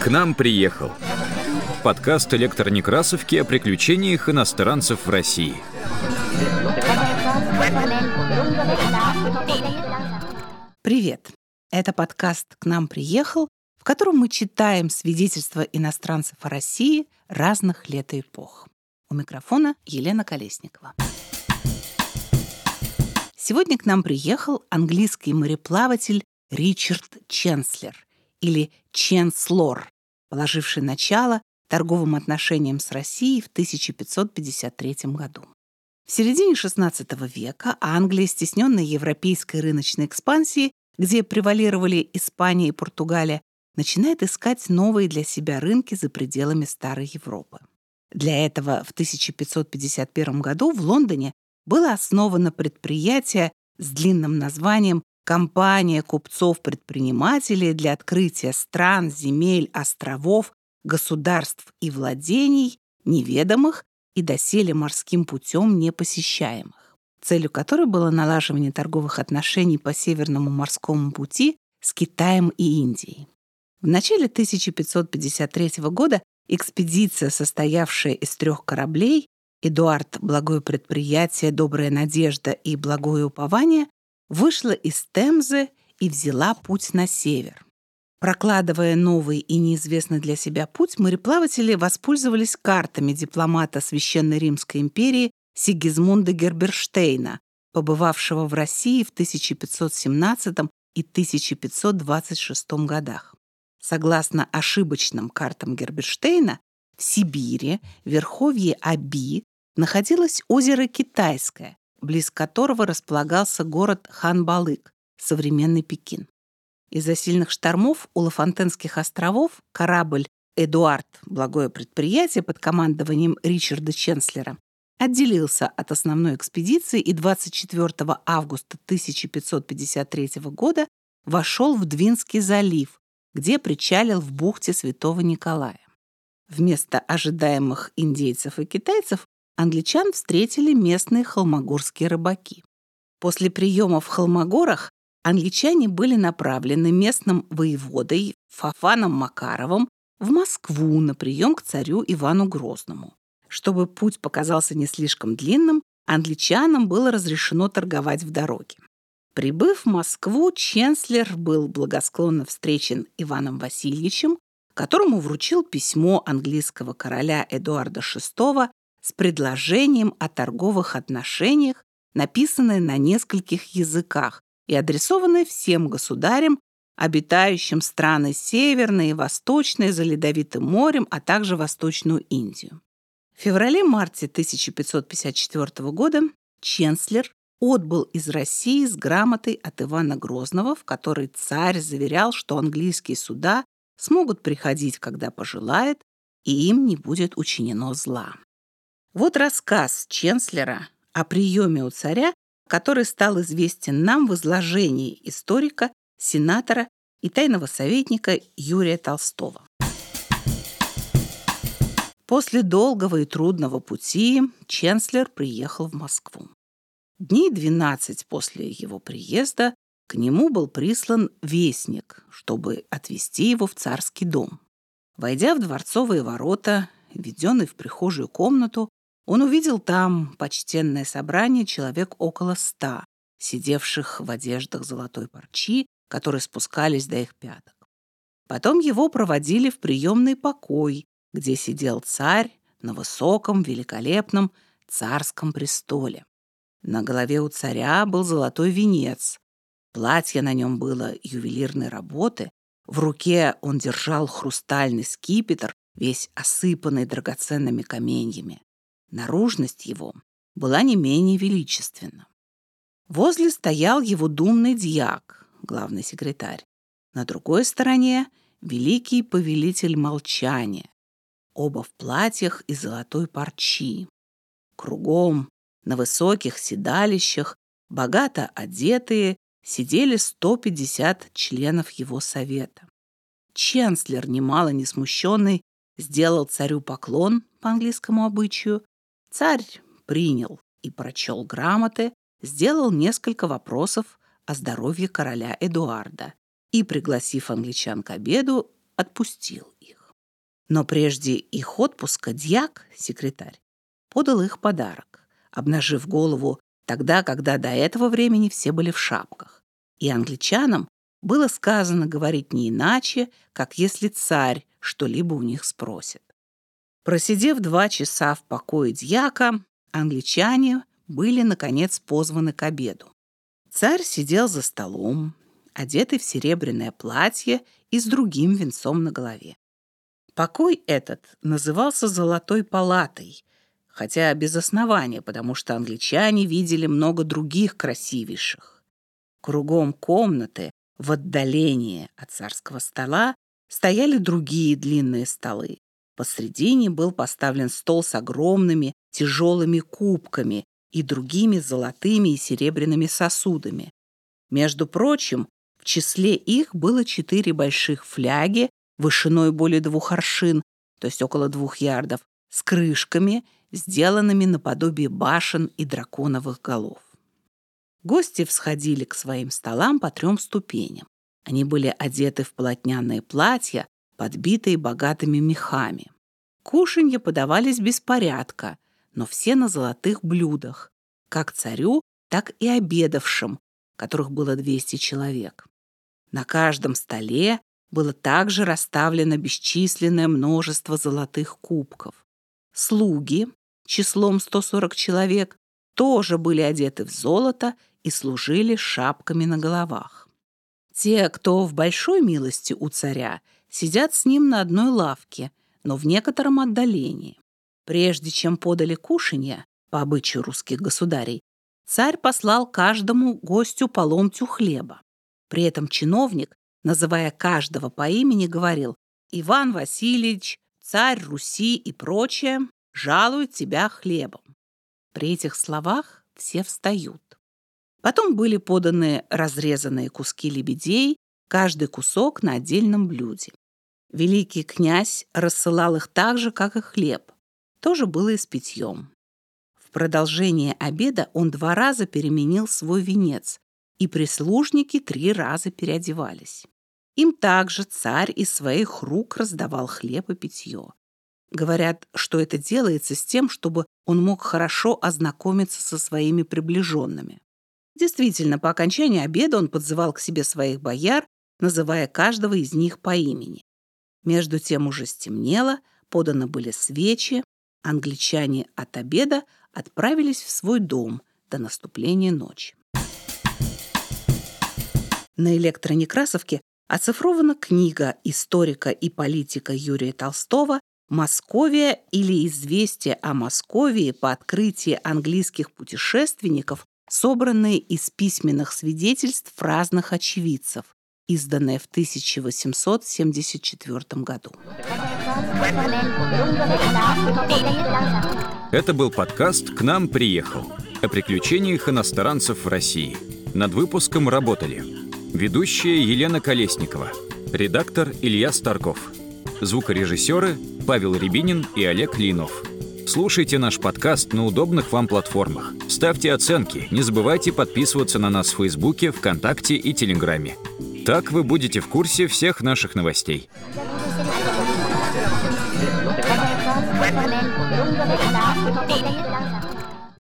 К нам приехал. Подкаст электронекрасовки о приключениях иностранцев в России. Привет! Это подкаст «К нам приехал», в котором мы читаем свидетельства иностранцев о России разных лет и эпох. У микрофона Елена Колесникова. Сегодня к нам приехал английский мореплаватель Ричард Ченслер или Ченслор, положивший начало торговым отношениям с Россией в 1553 году. В середине XVI века Англия, стесненная европейской рыночной экспансией, где превалировали Испания и Португалия, начинает искать новые для себя рынки за пределами Старой Европы. Для этого в 1551 году в Лондоне было основано предприятие с длинным названием «Компания купцов-предпринимателей для открытия стран, земель, островов, государств и владений, неведомых и доселе морским путем непосещаемых», целью которой было налаживание торговых отношений по Северному морскому пути с Китаем и Индией. В начале 1553 года экспедиция, состоявшая из трех кораблей, Эдуард «Благое предприятие», «Добрая надежда» и «Благое упование» вышла из Темзы и взяла путь на север. Прокладывая новый и неизвестный для себя путь, мореплаватели воспользовались картами дипломата Священной Римской империи Сигизмунда Герберштейна, побывавшего в России в 1517 и 1526 годах. Согласно ошибочным картам Герберштейна, в Сибири, в верховье Аби, находилось озеро Китайское, близ которого располагался город Ханбалык, современный Пекин. Из-за сильных штормов у Лафонтенских островов корабль «Эдуард» благое предприятие под командованием Ричарда Ченслера отделился от основной экспедиции и 24 августа 1553 года вошел в Двинский залив, где причалил в бухте Святого Николая. Вместо ожидаемых индейцев и китайцев англичан встретили местные холмогорские рыбаки. После приема в Холмогорах англичане были направлены местным воеводой Фафаном Макаровым в Москву на прием к царю Ивану Грозному. Чтобы путь показался не слишком длинным, англичанам было разрешено торговать в дороге. Прибыв в Москву, Ченслер был благосклонно встречен Иваном Васильевичем, которому вручил письмо английского короля Эдуарда VI с предложением о торговых отношениях, написанное на нескольких языках и адресованное всем государям, обитающим страны Северной и Восточной за Ледовитым морем, а также Восточную Индию. В феврале-марте 1554 года Ченслер отбыл из России с грамотой от Ивана Грозного, в которой царь заверял, что английские суда смогут приходить, когда пожелает, и им не будет учинено зла. Вот рассказ Ченслера о приеме у царя, который стал известен нам в изложении историка, сенатора и тайного советника Юрия Толстого. После долгого и трудного пути Ченслер приехал в Москву. Дней 12 после его приезда к нему был прислан вестник, чтобы отвезти его в царский дом. Войдя в дворцовые ворота, введенный в прихожую комнату, он увидел там почтенное собрание человек около ста, сидевших в одеждах золотой парчи, которые спускались до их пяток. Потом его проводили в приемный покой, где сидел царь на высоком, великолепном царском престоле. На голове у царя был золотой венец. Платье на нем было ювелирной работы. В руке он держал хрустальный скипетр, весь осыпанный драгоценными каменьями. Наружность его была не менее величественна. Возле стоял его думный дьяк, главный секретарь. На другой стороне — великий повелитель молчания. Оба в платьях и золотой парчи. Кругом, на высоких седалищах, богато одетые, сидели 150 членов его совета. Ченслер, немало не смущенный, сделал царю поклон по английскому обычаю, Царь принял и прочел грамоты, сделал несколько вопросов о здоровье короля Эдуарда и, пригласив англичан к обеду, отпустил их. Но прежде их отпуска дьяк, секретарь, подал их подарок, обнажив голову тогда, когда до этого времени все были в шапках. И англичанам было сказано говорить не иначе, как если царь что-либо у них спросит. Просидев два часа в покое дьяка, англичане были, наконец, позваны к обеду. Царь сидел за столом, одетый в серебряное платье и с другим венцом на голове. Покой этот назывался «золотой палатой», хотя без основания, потому что англичане видели много других красивейших. Кругом комнаты, в отдалении от царского стола, стояли другие длинные столы. Посредине был поставлен стол с огромными тяжелыми кубками и другими золотыми и серебряными сосудами. Между прочим, в числе их было четыре больших фляги вышиной более двух аршин, то есть около двух ярдов, с крышками сделанными наподобие башен и драконовых голов. Гости всходили к своим столам по трем ступеням. Они были одеты в полотняные платья, подбитые богатыми мехами. Кушанья подавались без порядка, но все на золотых блюдах, как царю, так и обедавшим, которых было 200 человек. На каждом столе было также расставлено бесчисленное множество золотых кубков. Слуги, числом 140 человек, тоже были одеты в золото и служили шапками на головах. Те, кто в большой милости у царя, сидят с ним на одной лавке, но в некотором отдалении. Прежде чем подали кушанье, по обычаю русских государей, царь послал каждому гостю по ломтю хлеба. При этом чиновник, называя каждого по имени, говорил «Иван Васильевич, царь Руси и прочее, жалуют тебя хлебом. При этих словах все встают. Потом были поданы разрезанные куски лебедей, каждый кусок на отдельном блюде. Великий князь рассылал их так же, как и хлеб. Тоже было и с питьем. В продолжение обеда он два раза переменил свой венец, и прислужники три раза переодевались. Им также царь из своих рук раздавал хлеб и питье. Говорят, что это делается с тем, чтобы он мог хорошо ознакомиться со своими приближенными. Действительно, по окончании обеда он подзывал к себе своих бояр, называя каждого из них по имени. Между тем уже стемнело, поданы были свечи, англичане от обеда отправились в свой дом до наступления ночи. На электронекрасовке оцифрована книга историка и политика Юрия Толстого Московия или известие о Московии по открытии английских путешественников, собранные из письменных свидетельств разных очевидцев, изданное в 1874 году. Это был подкаст «К нам приехал» о приключениях иностранцев в России. Над выпуском работали ведущая Елена Колесникова, редактор Илья Старков, звукорежиссеры Павел Рябинин и Олег Линов. Слушайте наш подкаст на удобных вам платформах. Ставьте оценки, не забывайте подписываться на нас в Фейсбуке, ВКонтакте и Телеграме. Так вы будете в курсе всех наших новостей.